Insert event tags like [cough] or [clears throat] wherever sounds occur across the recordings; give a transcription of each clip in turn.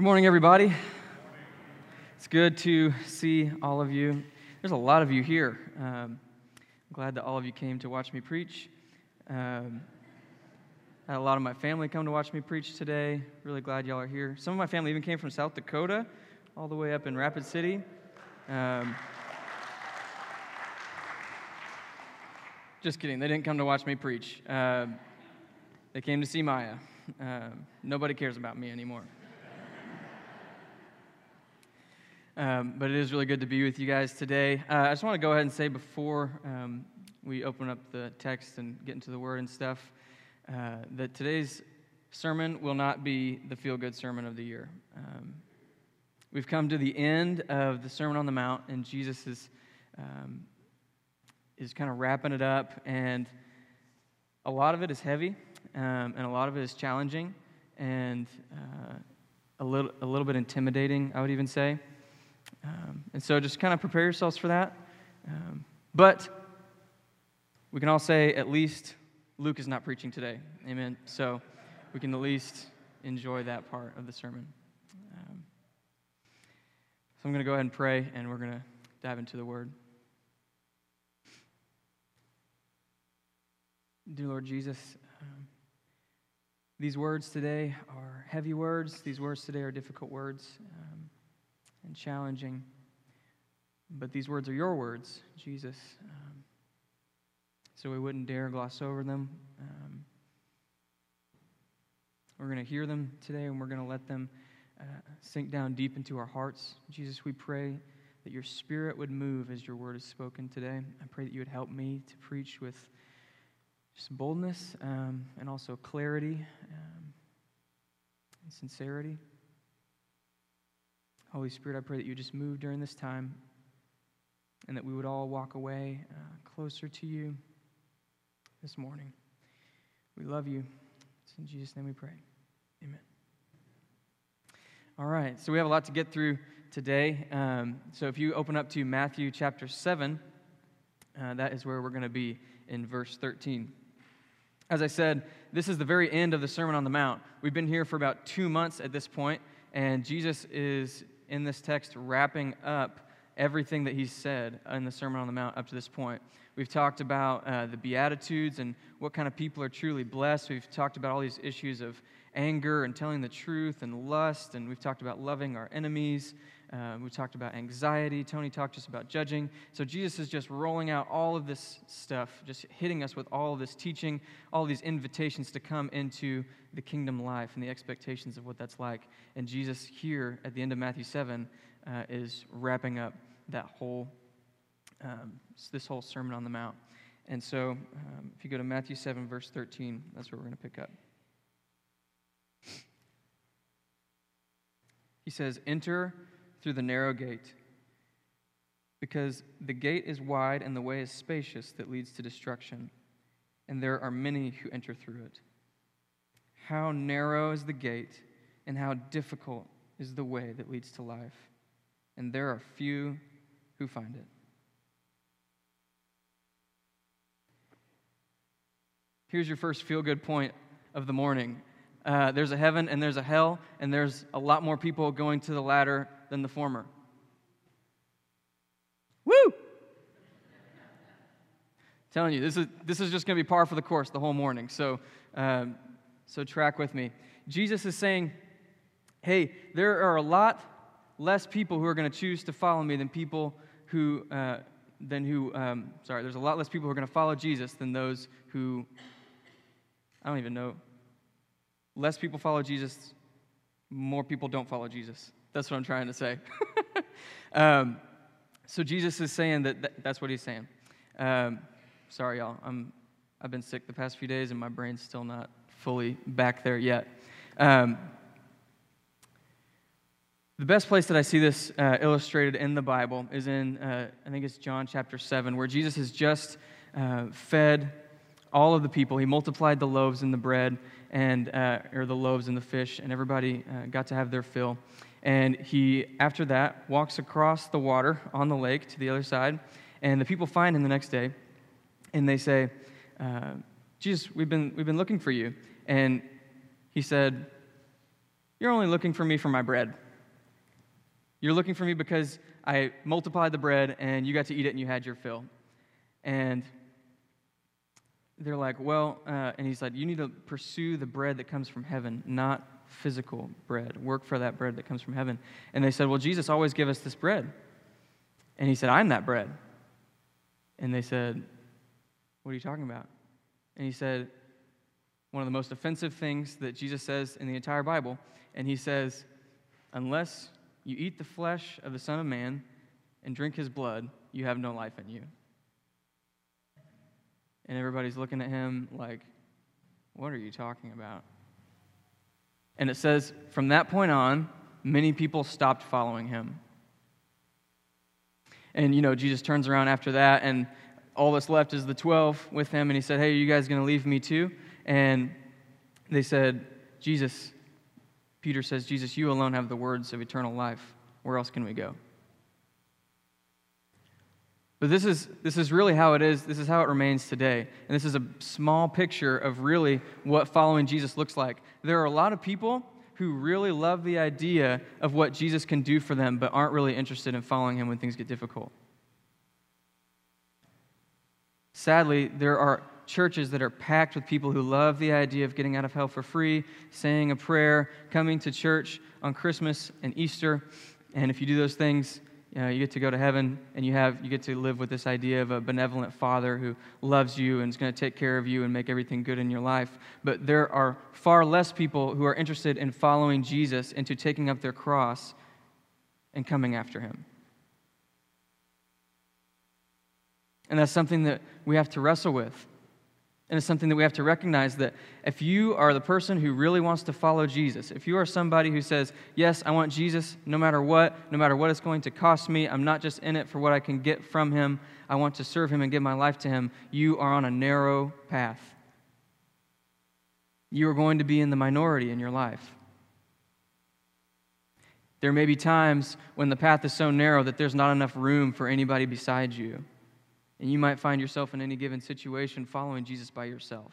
Good morning, everybody. It's good to see all of you. There's a lot of you here. Um, I'm glad that all of you came to watch me preach. Um, had a lot of my family come to watch me preach today. Really glad y'all are here. Some of my family even came from South Dakota, all the way up in Rapid City. Um, just kidding. They didn't come to watch me preach. Um, they came to see Maya. Um, nobody cares about me anymore. Um, but it is really good to be with you guys today. Uh, I just want to go ahead and say before um, we open up the text and get into the word and stuff uh, that today's sermon will not be the feel good sermon of the year. Um, we've come to the end of the Sermon on the Mount, and Jesus is, um, is kind of wrapping it up. And a lot of it is heavy, um, and a lot of it is challenging, and uh, a, little, a little bit intimidating, I would even say. Um, and so just kind of prepare yourselves for that. Um, but we can all say at least Luke is not preaching today. Amen. So we can at least enjoy that part of the sermon. Um, so I'm going to go ahead and pray, and we're going to dive into the word. Dear Lord Jesus, um, these words today are heavy words. These words today are difficult words. Um, and challenging. But these words are your words, Jesus. Um, so we wouldn't dare gloss over them. Um, we're going to hear them today and we're going to let them uh, sink down deep into our hearts. Jesus, we pray that your spirit would move as your word is spoken today. I pray that you would help me to preach with just boldness um, and also clarity um, and sincerity. Holy Spirit, I pray that you just move during this time and that we would all walk away uh, closer to you this morning. We love you. It's in Jesus' name we pray. Amen. All right, so we have a lot to get through today. Um, so if you open up to Matthew chapter 7, uh, that is where we're going to be in verse 13. As I said, this is the very end of the Sermon on the Mount. We've been here for about two months at this point, and Jesus is in this text wrapping up everything that he's said in the Sermon on the Mount up to this point. We've talked about uh, the Beatitudes and what kind of people are truly blessed. We've talked about all these issues of anger and telling the truth and lust, and we've talked about loving our enemies. Uh, we talked about anxiety. Tony talked just about judging. So Jesus is just rolling out all of this stuff, just hitting us with all of this teaching, all these invitations to come into the kingdom life and the expectations of what that's like. And Jesus here at the end of Matthew 7 uh, is wrapping up that whole, um, this whole Sermon on the Mount. And so um, if you go to Matthew 7, verse 13, that's where we're going to pick up. He says, Enter through the narrow gate, because the gate is wide and the way is spacious that leads to destruction, and there are many who enter through it. How narrow is the gate, and how difficult is the way that leads to life, and there are few who find it. Here's your first feel good point of the morning. Uh, there's a heaven and there's a hell, and there's a lot more people going to the latter than the former. Woo! telling you, this is, this is just going to be par for the course the whole morning. So, um, so track with me. Jesus is saying, hey, there are a lot less people who are going to choose to follow me than people who, uh, than who, um, sorry, there's a lot less people who are going to follow Jesus than those who, I don't even know, less people follow Jesus, more people don't follow Jesus. That's what I'm trying to say. [laughs] um, so Jesus is saying that, that that's what he's saying. Um, sorry, y'all. I'm, I've been sick the past few days, and my brain's still not fully back there yet. Um, the best place that I see this uh, illustrated in the Bible is in, uh, I think it's John chapter 7, where Jesus has just uh, fed all of the people. He multiplied the loaves and the bread, and, uh, or the loaves and the fish, and everybody uh, got to have their fill. And he, after that, walks across the water on the lake to the other side. And the people find him the next day, and they say, uh, Jesus, we've been, we've been looking for you. And he said, You're only looking for me for my bread. You're looking for me because I multiplied the bread and you got to eat it and you had your fill. And they're like, Well, uh, and he's like, You need to pursue the bread that comes from heaven, not physical bread. Work for that bread that comes from heaven. And they said, Well, Jesus always give us this bread. And he said, I'm that bread. And they said, What are you talking about? And he said, One of the most offensive things that Jesus says in the entire Bible. And he says, Unless you eat the flesh of the Son of Man and drink his blood, you have no life in you. And everybody's looking at him like, What are you talking about? And it says, From that point on, many people stopped following him. And, you know, Jesus turns around after that, and all that's left is the 12 with him. And he said, Hey, are you guys going to leave me too? And they said, Jesus, Peter says, Jesus, you alone have the words of eternal life. Where else can we go? But this is, this is really how it is. This is how it remains today. And this is a small picture of really what following Jesus looks like. There are a lot of people who really love the idea of what Jesus can do for them, but aren't really interested in following him when things get difficult. Sadly, there are churches that are packed with people who love the idea of getting out of hell for free, saying a prayer, coming to church on Christmas and Easter. And if you do those things, you, know, you get to go to heaven and you, have, you get to live with this idea of a benevolent father who loves you and is going to take care of you and make everything good in your life. But there are far less people who are interested in following Jesus into taking up their cross and coming after him. And that's something that we have to wrestle with. And it's something that we have to recognize that if you are the person who really wants to follow Jesus, if you are somebody who says, Yes, I want Jesus no matter what, no matter what it's going to cost me, I'm not just in it for what I can get from him, I want to serve him and give my life to him, you are on a narrow path. You are going to be in the minority in your life. There may be times when the path is so narrow that there's not enough room for anybody beside you. And you might find yourself in any given situation following Jesus by yourself.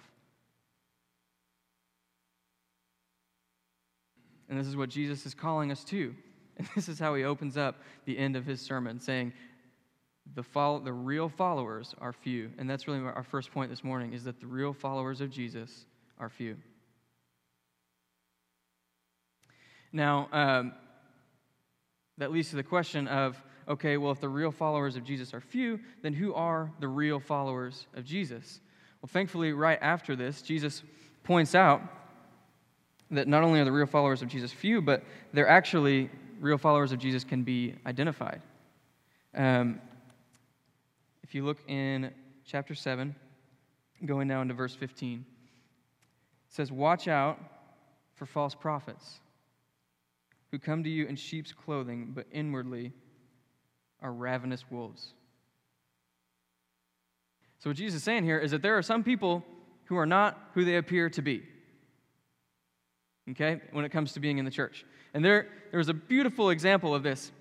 And this is what Jesus is calling us to. [laughs] And this is how he opens up the end of his sermon, saying, the, follow, the real followers are few. And that's really our first point this morning, is that the real followers of Jesus are few. Now, um, that leads to the question of okay, well, if the real followers of Jesus are few, then who are the real followers of Jesus? Well, thankfully, right after this, Jesus points out that not only are the real followers of Jesus few, but they're actually real followers of Jesus can be identified. Um, if you look in chapter 7, going down to verse 15, it says, Watch out for false prophets who come to you in sheep's clothing, but inwardly are ravenous wolves. So, what Jesus is saying here is that there are some people who are not who they appear to be, okay, when it comes to being in the church. And there, there was a beautiful example of this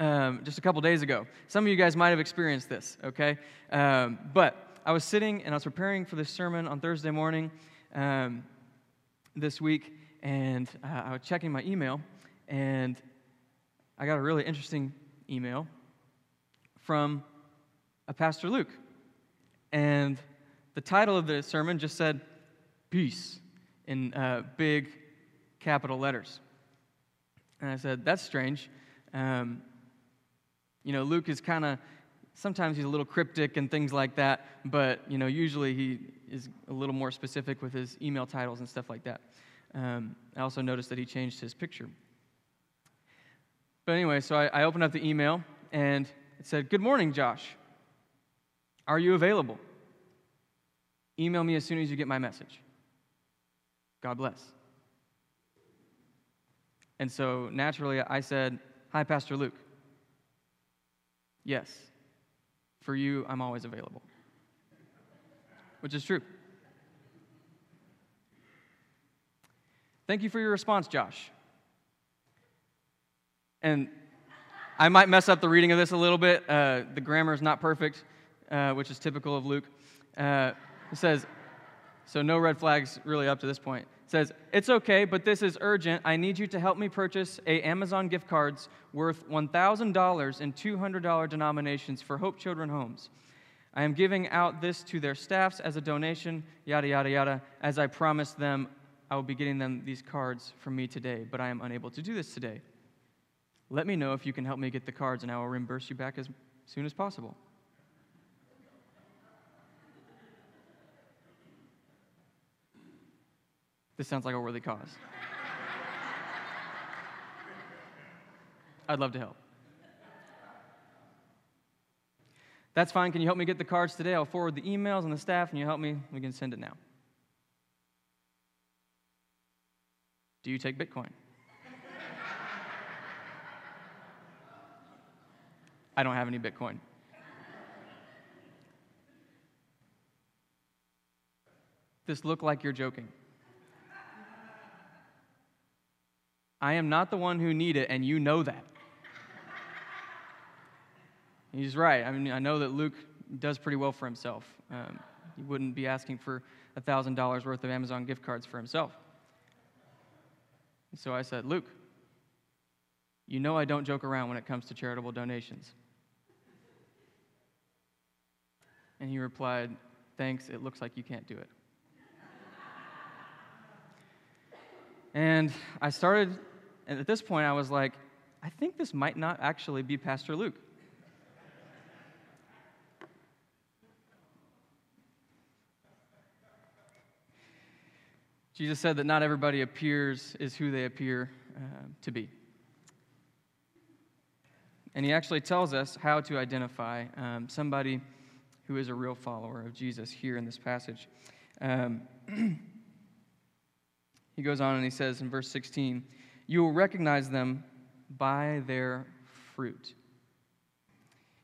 um, just a couple days ago. Some of you guys might have experienced this, okay? Um, but I was sitting and I was preparing for this sermon on Thursday morning um, this week, and uh, I was checking my email, and I got a really interesting email from a Pastor Luke. And the title of the sermon just said, Peace, in uh, big capital letters. And I said, That's strange. Um, you know, Luke is kind of, sometimes he's a little cryptic and things like that, but, you know, usually he is a little more specific with his email titles and stuff like that. Um, I also noticed that he changed his picture. But anyway, so I, I opened up the email and it said, Good morning, Josh. Are you available? Email me as soon as you get my message. God bless. And so naturally, I said, Hi, Pastor Luke. Yes, for you, I'm always available, which is true. Thank you for your response, Josh. And I might mess up the reading of this a little bit. Uh, the grammar is not perfect, uh, which is typical of Luke. Uh, it says, So no red flags really up to this point. It says, It's okay, but this is urgent. I need you to help me purchase a Amazon gift cards worth $1,000 in $200 denominations for Hope Children Homes. I am giving out this to their staffs as a donation, yada, yada, yada. As I promised them, I will be getting them these cards from me today, but I am unable to do this today. Let me know if you can help me get the cards, and I will reimburse you back as soon as possible. This sounds like a worthy cause. I'd love to help. That's fine. Can you help me get the cards today? I'll forward the emails and the staff, and you help me. We can send it now. Do you take Bitcoin? I don't have any Bitcoin. This look like you're joking. I am not the one who need it, and you know that. He's right. I mean, I know that Luke does pretty well for himself. Um, he wouldn't be asking for $1,000 worth of Amazon gift cards for himself. so I said, Luke, you know I don't joke around when it comes to charitable donations. And he replied, Thanks, it looks like you can't do it. and I started, and at this point, I was like, I think this might not actually be Pastor Luke. Jesus said that not everybody appears is who they appear uh, to be. And he actually tells us how to identify um, somebody who is a real follower of Jesus here in this passage. Um, [clears throat] he goes on and he says in verse 16, You will recognize them by their fruit.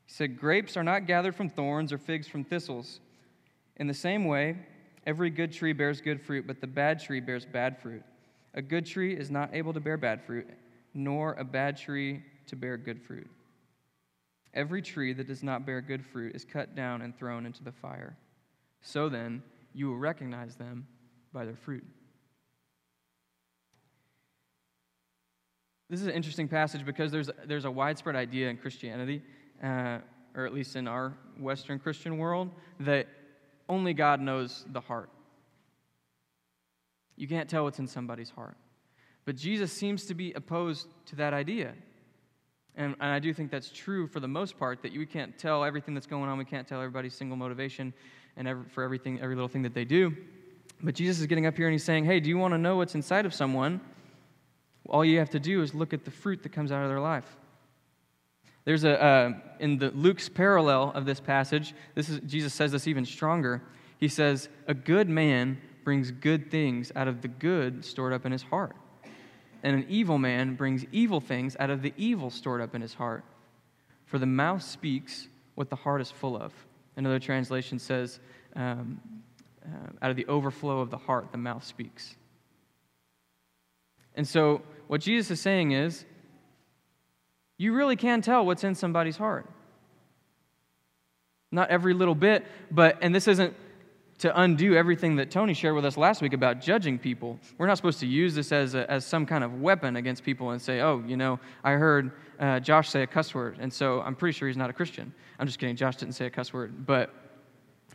He said, Grapes are not gathered from thorns or figs from thistles. In the same way, Every good tree bears good fruit, but the bad tree bears bad fruit. A good tree is not able to bear bad fruit, nor a bad tree to bear good fruit. Every tree that does not bear good fruit is cut down and thrown into the fire. So then, you will recognize them by their fruit. This is an interesting passage because there's, there's a widespread idea in Christianity, uh, or at least in our Western Christian world, that only God knows the heart. You can't tell what's in somebody's heart. But Jesus seems to be opposed to that idea. And, and, I do think that's true for the most part, that we can't tell everything that's going on. We can't tell everybody's single motivation and every, for everything, every little thing that they do. But Jesus is getting up here and he's saying, hey, do you want to know what's inside of someone? All you have to do is look at the fruit that comes out of their life. There's a, uh, in the Luke's parallel of this passage, this is, Jesus says this even stronger. He says, A good man brings good things out of the good stored up in his heart. And an evil man brings evil things out of the evil stored up in his heart. For the mouth speaks what the heart is full of. Another translation says, um, uh, out of the overflow of the heart, the mouth speaks. And so, what Jesus is saying is, you really can tell what's in somebody's heart. Not every little bit, but, and this isn't to undo everything that Tony shared with us last week about judging people. We're not supposed to use this as, a, as some kind of weapon against people and say, oh, you know, I heard uh, Josh say a cuss word, and so I'm pretty sure he's not a Christian. I'm just kidding. Josh didn't say a cuss word, but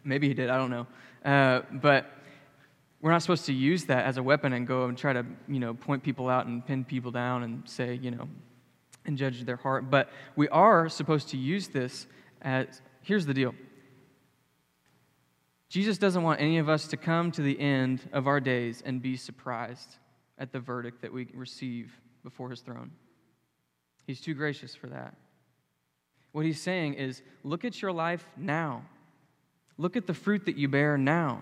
maybe he did. I don't know. Uh, but we're not supposed to use that as a weapon and go and try to, you know, point people out and pin people down and say, you know, and judge their heart. But we are supposed to use this as here's the deal Jesus doesn't want any of us to come to the end of our days and be surprised at the verdict that we receive before his throne. He's too gracious for that. What he's saying is look at your life now. Look at the fruit that you bear now.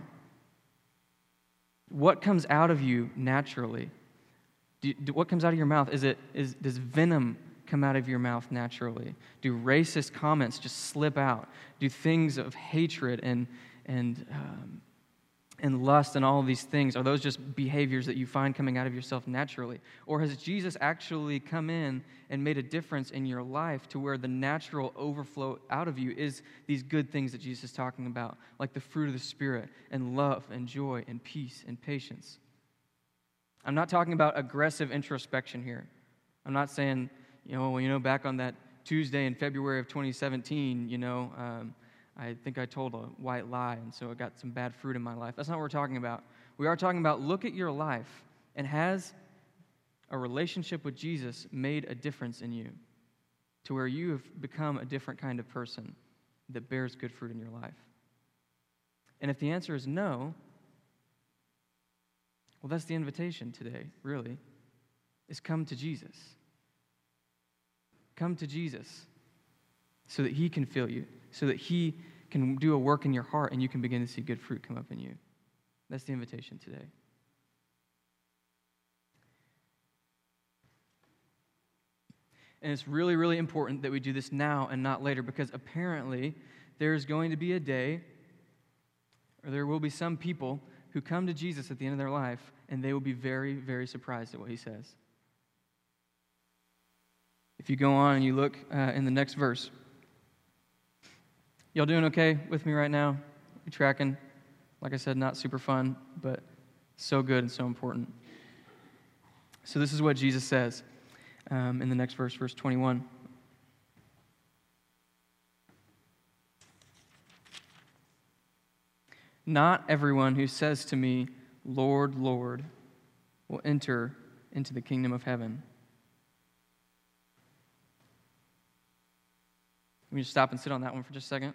What comes out of you naturally? Do, do, what comes out of your mouth? Is it, is, does venom come out of your mouth naturally? Do racist comments just slip out? Do things of hatred and, and, um, and lust and all of these things? Are those just behaviors that you find coming out of yourself naturally? Or has Jesus actually come in and made a difference in your life to where the natural overflow out of you is these good things that Jesus is talking about, like the fruit of the Spirit and love and joy and peace and patience? I'm not talking about aggressive introspection here. I'm not saying, you know, well, you know, back on that Tuesday in February of 2017, you know, um, I think I told a white lie, and so I got some bad fruit in my life. That's not what we're talking about. We are talking about look at your life and has a relationship with Jesus made a difference in you to where you have become a different kind of person that bears good fruit in your life? And if the answer is no, well, that's the invitation today, really, is come to Jesus. Come to Jesus so that he can fill you, so that he can do a work in your heart and you can begin to see good fruit come up in you. That's the invitation today. And it's really, really important that we do this now and not later because apparently there's going to be a day, or there will be some people who come to Jesus at the end of their life and they will be very, very surprised at what he says. If you go on and you look uh, in the next verse, Y'all doing okay with me right now? You tracking? Like I said, not super fun, but so good and so important. So, this is what Jesus says um, in the next verse, verse 21. Not everyone who says to me, Lord, Lord, will enter into the kingdom of heaven. Let me just stop and sit on that one for just a second.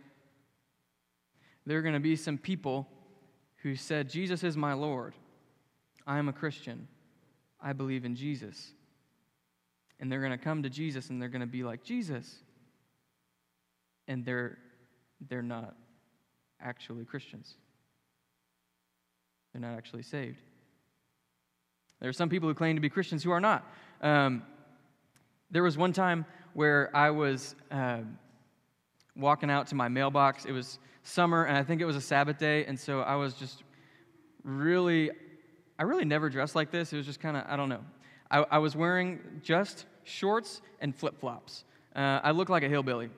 There are going to be some people who said, Jesus is my Lord. I am a Christian. I believe in Jesus. And they're going to come to Jesus and they're going to be like, Jesus. And they're, they're not actually Christians, they're not actually saved. There are some people who claim to be Christians who are not. Um, there was one time where I was. Uh, walking out to my mailbox. It was summer, and I think it was a Sabbath day, and so I was just really, I really never dressed like this. It was just kind of, I don't know. I, I, was wearing just shorts and flip flops. Uh, I looked like a hillbilly.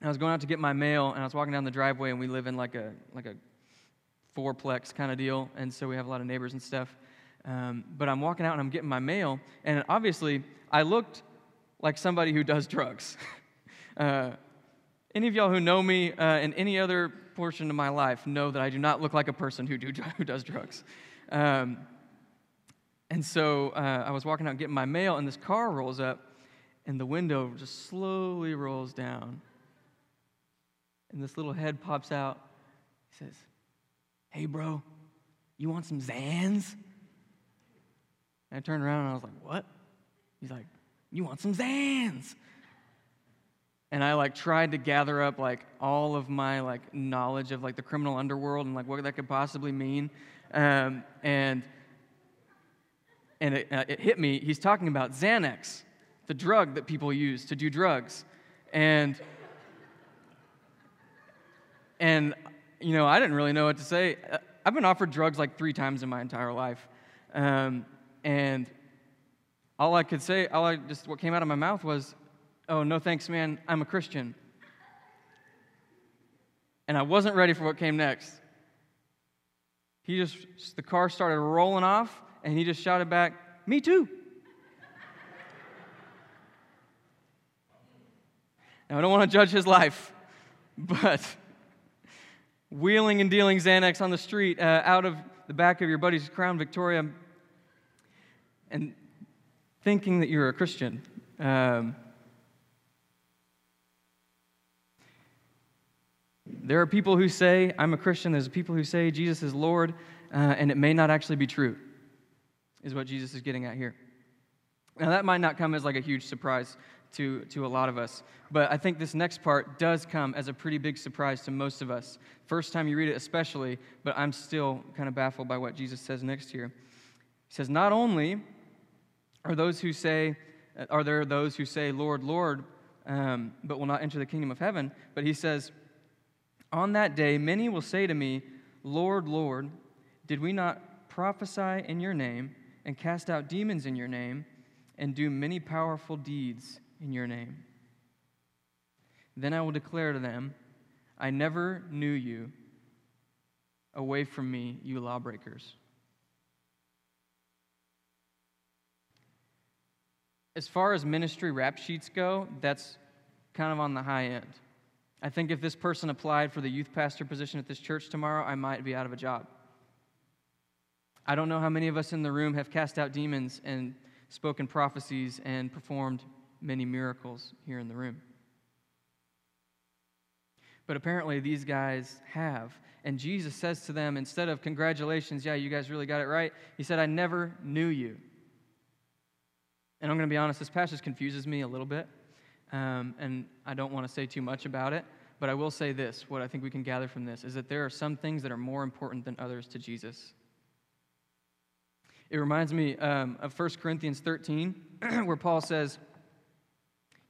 I was going out to get my mail, and I was walking down the driveway, and we live in like a like a fourplex kind of deal, and so we have a lot of neighbors and stuff. Um, but I'm walking out and I'm getting my mail, and obviously I looked like somebody who does drugs. [laughs] uh, any of y'all who know me uh, in any other portion of my life know that I do not look like a person who, do, [laughs] who does drugs. Um, and so uh, I was walking out getting my mail, and this car rolls up, and the window just slowly rolls down. And this little head pops out. He says, Hey, bro, you want some Zans? And I turned around and I was like, What? He's like, You want some Zans? And I like tried to gather up like all of my like knowledge of like the criminal underworld and like what that could possibly mean, um, and and it, uh, it hit me. He's talking about Xanax, the drug that people use to do drugs, and and you know I didn't really know what to say. Uh, I've been offered drugs like three times in my entire life, um, and all I could say, all I just what came out of my mouth was, oh, no thanks, man, I'm a Christian. And I wasn't ready for what came next. He just, the car started rolling off, and he just shouted back, Me too. now, I don't want to judge his life, but wheeling and dealing Xanax on the street uh, out of the back of your buddy's Crown Victoria and thinking that you're a Christian. Um, There are people who say, I'm a Christian. There's people who say Jesus is Lord, uh, and it may not actually be true, is what Jesus is getting at here. Now, that might not come as like a huge surprise to, to a lot of us, but I think this next part does come as a pretty big surprise to most of us. First time you read it, especially, but I'm still kind of baffled by what Jesus says next here. He says, Not only are those who say, are there those who say, Lord, Lord, um, but will not enter the kingdom of heaven, but he says, on that day, many will say to me, Lord, Lord, Did we not prophesy in your name and cast out demons in your name and do many powerful deeds in your name? Then I will declare to them, I never knew you. Away from me, you lawbreakers. As far as ministry rap sheets go, that's kind of on the high end. I think if this person applied for the youth pastor position at this church tomorrow, I might be out of a job. I don't know how many of us in the room have cast out demons and spoken prophecies and performed many miracles here in the room. But apparently, these guys have. And Jesus says to them, instead of congratulations, yeah, you guys really got it right, he said, I never knew you. And I'm going to be honest, this passage confuses me a little bit. Um, and I don't want to say too much about it, but I will say this what I think we can gather from this is that there are some things that are more important than others to Jesus. It reminds me um, of 1 Corinthians 13, [clears throat] where Paul says,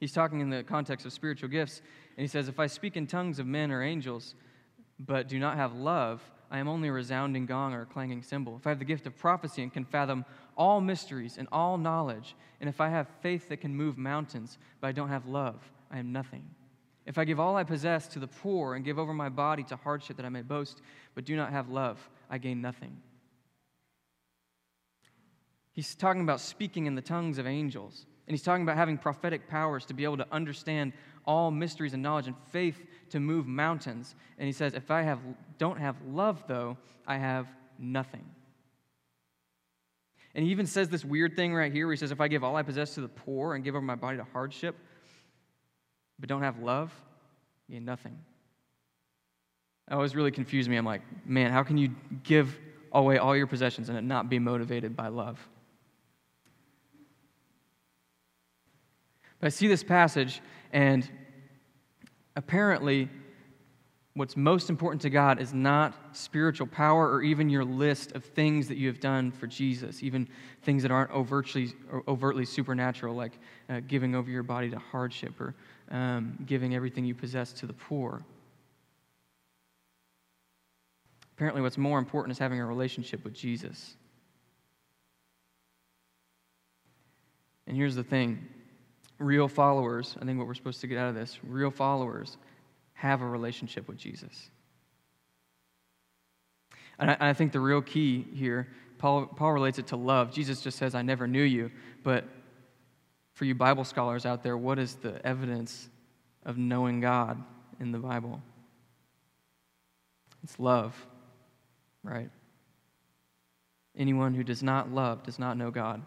he's talking in the context of spiritual gifts, and he says, If I speak in tongues of men or angels, but do not have love, I am only a resounding gong or a clanging cymbal. If I have the gift of prophecy and can fathom all mysteries and all knowledge, and if I have faith that can move mountains, but I don't have love, I am nothing. If I give all I possess to the poor and give over my body to hardship that I may boast, but do not have love, I gain nothing. He's talking about speaking in the tongues of angels, and he's talking about having prophetic powers to be able to understand all mysteries and knowledge and faith to move mountains. And he says, if I have, don't have love, though, I have nothing. And he even says this weird thing right here where he says, If I give all I possess to the poor and give over my body to hardship, but don't have love, you get nothing. That always really confused me. I'm like, man, how can you give away all your possessions and it not be motivated by love? But I see this passage, and apparently, what's most important to God is not spiritual power or even your list of things that you have done for Jesus, even things that aren't overtly, overtly supernatural, like uh, giving over your body to hardship or um, giving everything you possess to the poor. Apparently, what's more important is having a relationship with Jesus. And here's the thing real followers, I think what we're supposed to get out of this, real followers have a relationship with Jesus. And I, I, think the real key here, Paul, Paul relates it to love. Jesus just says, I never knew you. But for you Bible scholars out there, what is the evidence of knowing God in the Bible? It's love, right? Anyone who does not love does not know God.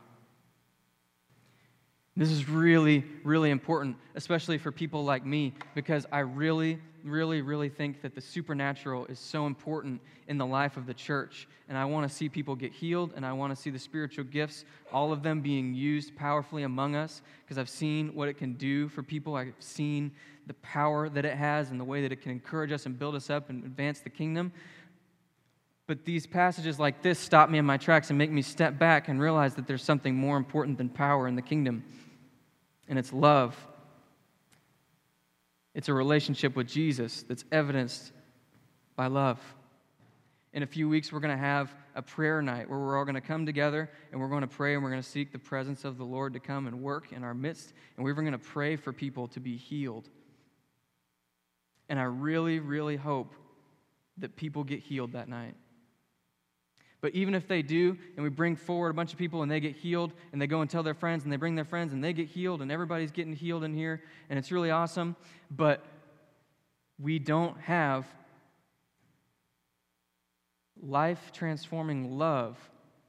This is really, really important, especially for people like me, because I really, really, really think that the supernatural is so important in the life of the church. And I want to see people get healed, and I want to see the spiritual gifts, all of them being used powerfully among us, because I've seen what it can do for people. I've seen the power that it has and the way that it can encourage us and build us up and advance the kingdom. But these passages like this stop me in my tracks and make me step back and realize that there's something more important than power in the kingdom and it's love. It's a relationship with Jesus that's evidenced by love. In a few weeks, we're going to have a prayer night where we're all going to come together and we're going to pray and we're going to seek the presence of the Lord to come and work in our midst. And we're going to pray for people to be healed. And I really, really hope that people get healed that night. But even if they do, and we bring forward a bunch of people and they get healed, and they go and tell their friends, and they bring their friends, and they get healed, and everybody's getting healed in here, and it's really awesome, but we don't have life transforming love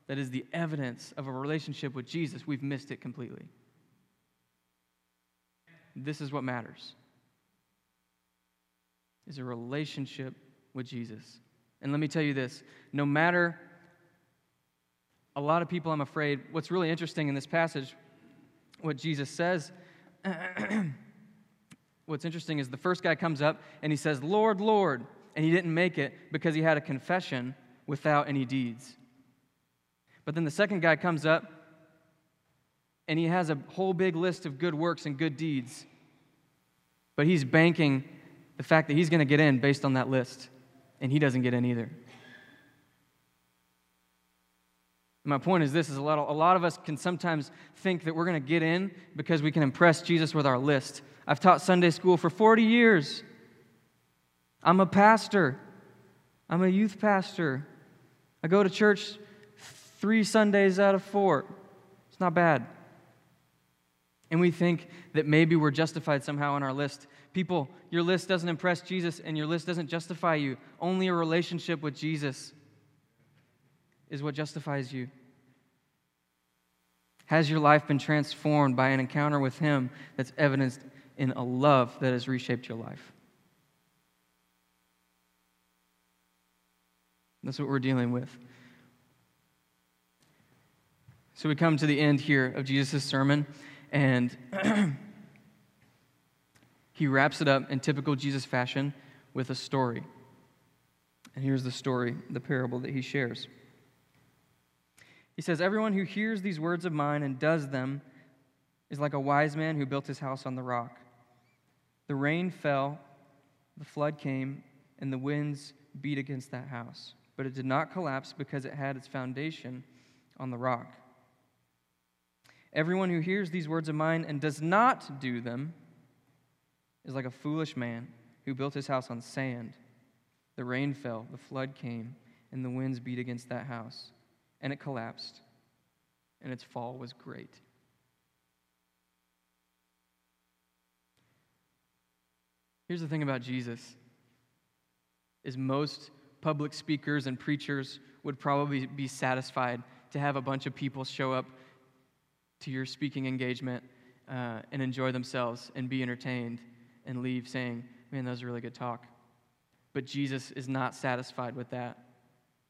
that is the evidence of a relationship with Jesus, we've missed it completely. This is what matters. Is a relationship with Jesus. And let me tell you this, no matter a lot of people, I'm afraid, what's really interesting in this passage, what Jesus says, [clears throat] what's interesting is the first guy comes up and he says, Lord, Lord, and he didn't make it because he had a confession without any deeds. But then the second guy comes up and he has a whole big list of good works and good deeds, but he's banking the fact that he's going to get in based on that list, and he doesn't get in either. My point is this is a lot, of, a lot of us can sometimes think that we're going to get in because we can impress Jesus with our list. I've taught Sunday school for 40 years. I'm a pastor. I'm a youth pastor. I go to church three Sundays out of four. It's not bad. And we think that maybe we're justified somehow on our list. People, your list doesn't impress Jesus and your list doesn't justify you. Only a relationship with Jesus is what justifies you. Has your life been transformed by an encounter with Him that's evidenced in a love that has reshaped your life? That's what we're dealing with. So we come to the end here of Jesus' sermon, and [clears throat] he wraps it up in typical Jesus fashion with a story. And here's the story, the parable that he shares. He says, Everyone who hears these words of mine and does them is like a wise man who built his house on the rock. The rain fell, the flood came, and the winds beat against that house. But it did not collapse because it had its foundation on the rock. Everyone who hears these words of mine and does not do them is like a foolish man who built his house on sand. The rain fell, the flood came, and the winds beat against that house and it collapsed, and its fall was great. Here's the thing about Jesus is most public speakers and preachers would probably be satisfied to have a bunch of people show up to your speaking engagement uh, and enjoy themselves and be entertained and leave saying, Man, that was a really good talk. But Jesus is not satisfied with that.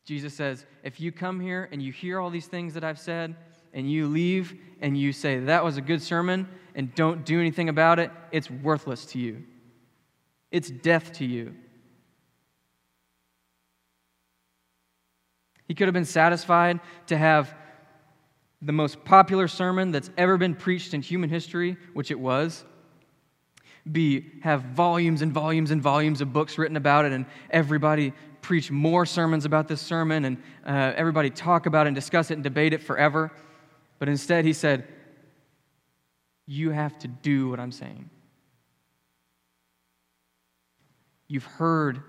Jesus says, if you come here and you hear all these things that I've said, and you leave and you say, that was a good sermon, and don't do anything about it, it's worthless to you. It's death to you. He could have been satisfied to have the most popular sermon that's ever been preached in human history, which it was, be have volumes and volumes and volumes of books written about it and everybody preach more sermons about this sermon and uh, everybody talk about it and discuss it and debate it forever. But instead, he said, You have to do what I'm saying. You've heard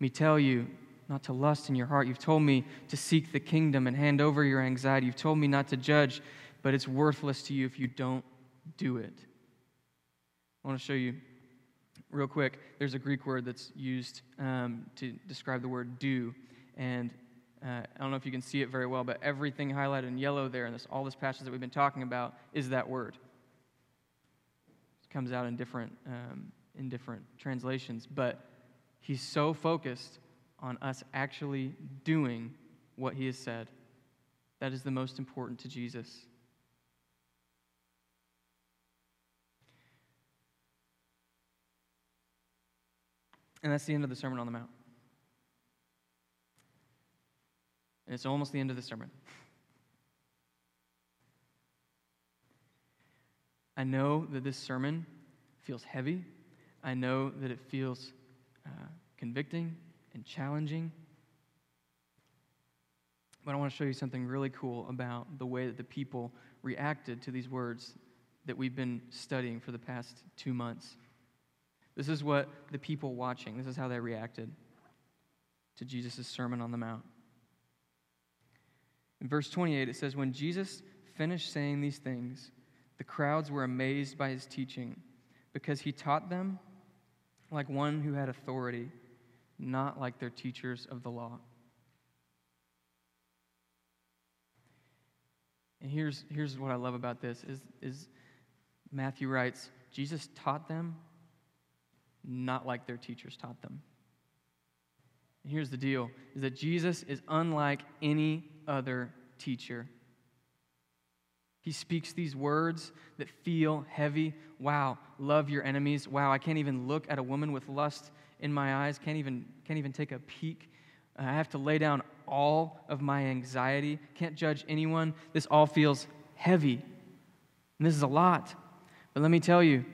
me tell you not to lust in your heart. You've told me to seek the kingdom and hand over your anxiety. You've told me not to judge, but it's worthless to you if you don't do it. I want to show you real quick, there's a Greek word that's used um, to describe the word do. And uh, I don't know if you can see it very well, but everything highlighted in yellow there, and this, all this passage that we've been talking about, is that word. It comes out in different, um, in different translations, but he's so focused on us actually doing what he has said. That is the most important to Jesus. And that's the end of the Sermon on the Mount. And it's almost the end of the sermon. I know that this sermon feels heavy. I know that it feels uh, convicting and challenging. But I want to show you something really cool about the way that the people reacted to these words that we've been studying for the past two months. This is what the people watching, this is how they reacted to Jesus' Sermon on the Mount. In verse 28, it says, When Jesus finished saying these things, the crowds were amazed by his teaching because he taught them like one who had authority, not like their teachers of the law. And here's, here's what I love about this is, is Matthew writes, Jesus taught them not like their teachers taught them. And here's the deal is that Jesus is unlike any other teacher. He speaks these words that feel heavy. Wow, love your enemies. Wow, I can't even look at a woman with lust in my eyes. Can't even, can't even take a peek. Uh, I have to lay down all of my anxiety. Can't judge anyone. This all feels heavy. And this is a lot. But let me tell you,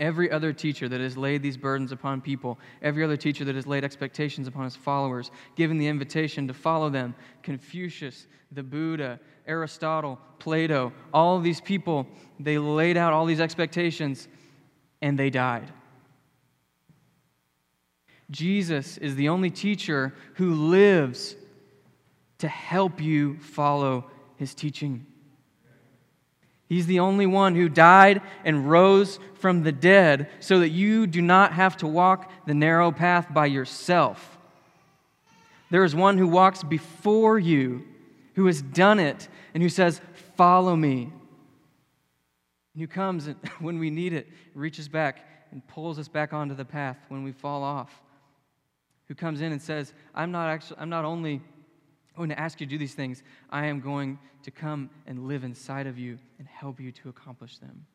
Every other teacher that has laid these burdens upon people, every other teacher that has laid expectations upon his followers, given the invitation to follow them, Confucius, the Buddha, Aristotle, Plato, all these people, they laid out all these expectations and they died. Jesus is the only teacher who lives to help you follow his teaching. He's the only one who died and rose from the dead so that you do not have to walk the narrow path by yourself. There is one who walks before you, who has done it, and who says, Follow me. And who comes and, [laughs] when we need it, reaches back and pulls us back onto the path when we fall off. Who comes in and says, I'm not, actually, I'm not only going to ask you to do these things, I am going to come and live inside of you and help you to accomplish them.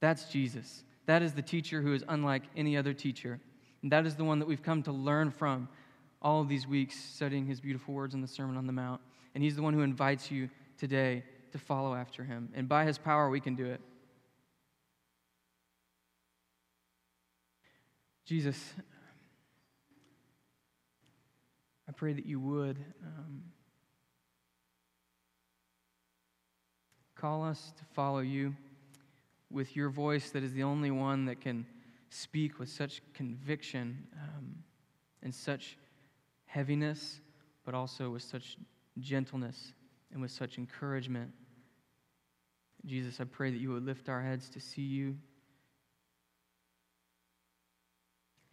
That's Jesus. That is the teacher who is unlike any other teacher. And that is the one that we've come to learn from all of these weeks studying his beautiful words in the Sermon on the Mount. And he's the one who invites you today to follow after him. And by his power, we can do it. Jesus, I pray that you would. Um, Call us to follow you with your voice that is the only one that can speak with such conviction um, and such heaviness, but also with such gentleness and with such encouragement. Jesus, I pray that you would lift our heads to see you.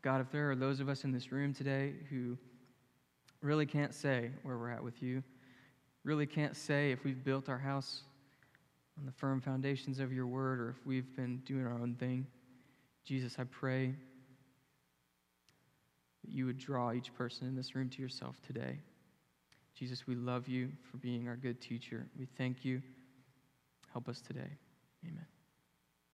God, if there are those of us in this room today who really can't say where we're at with you, really can't say if we've built our house on the firm foundations of your word or if we've been doing our own thing. Jesus, I pray that you would draw each person in this room to yourself today. Jesus, we love you for being our good teacher. We thank you. Help us today. Amen.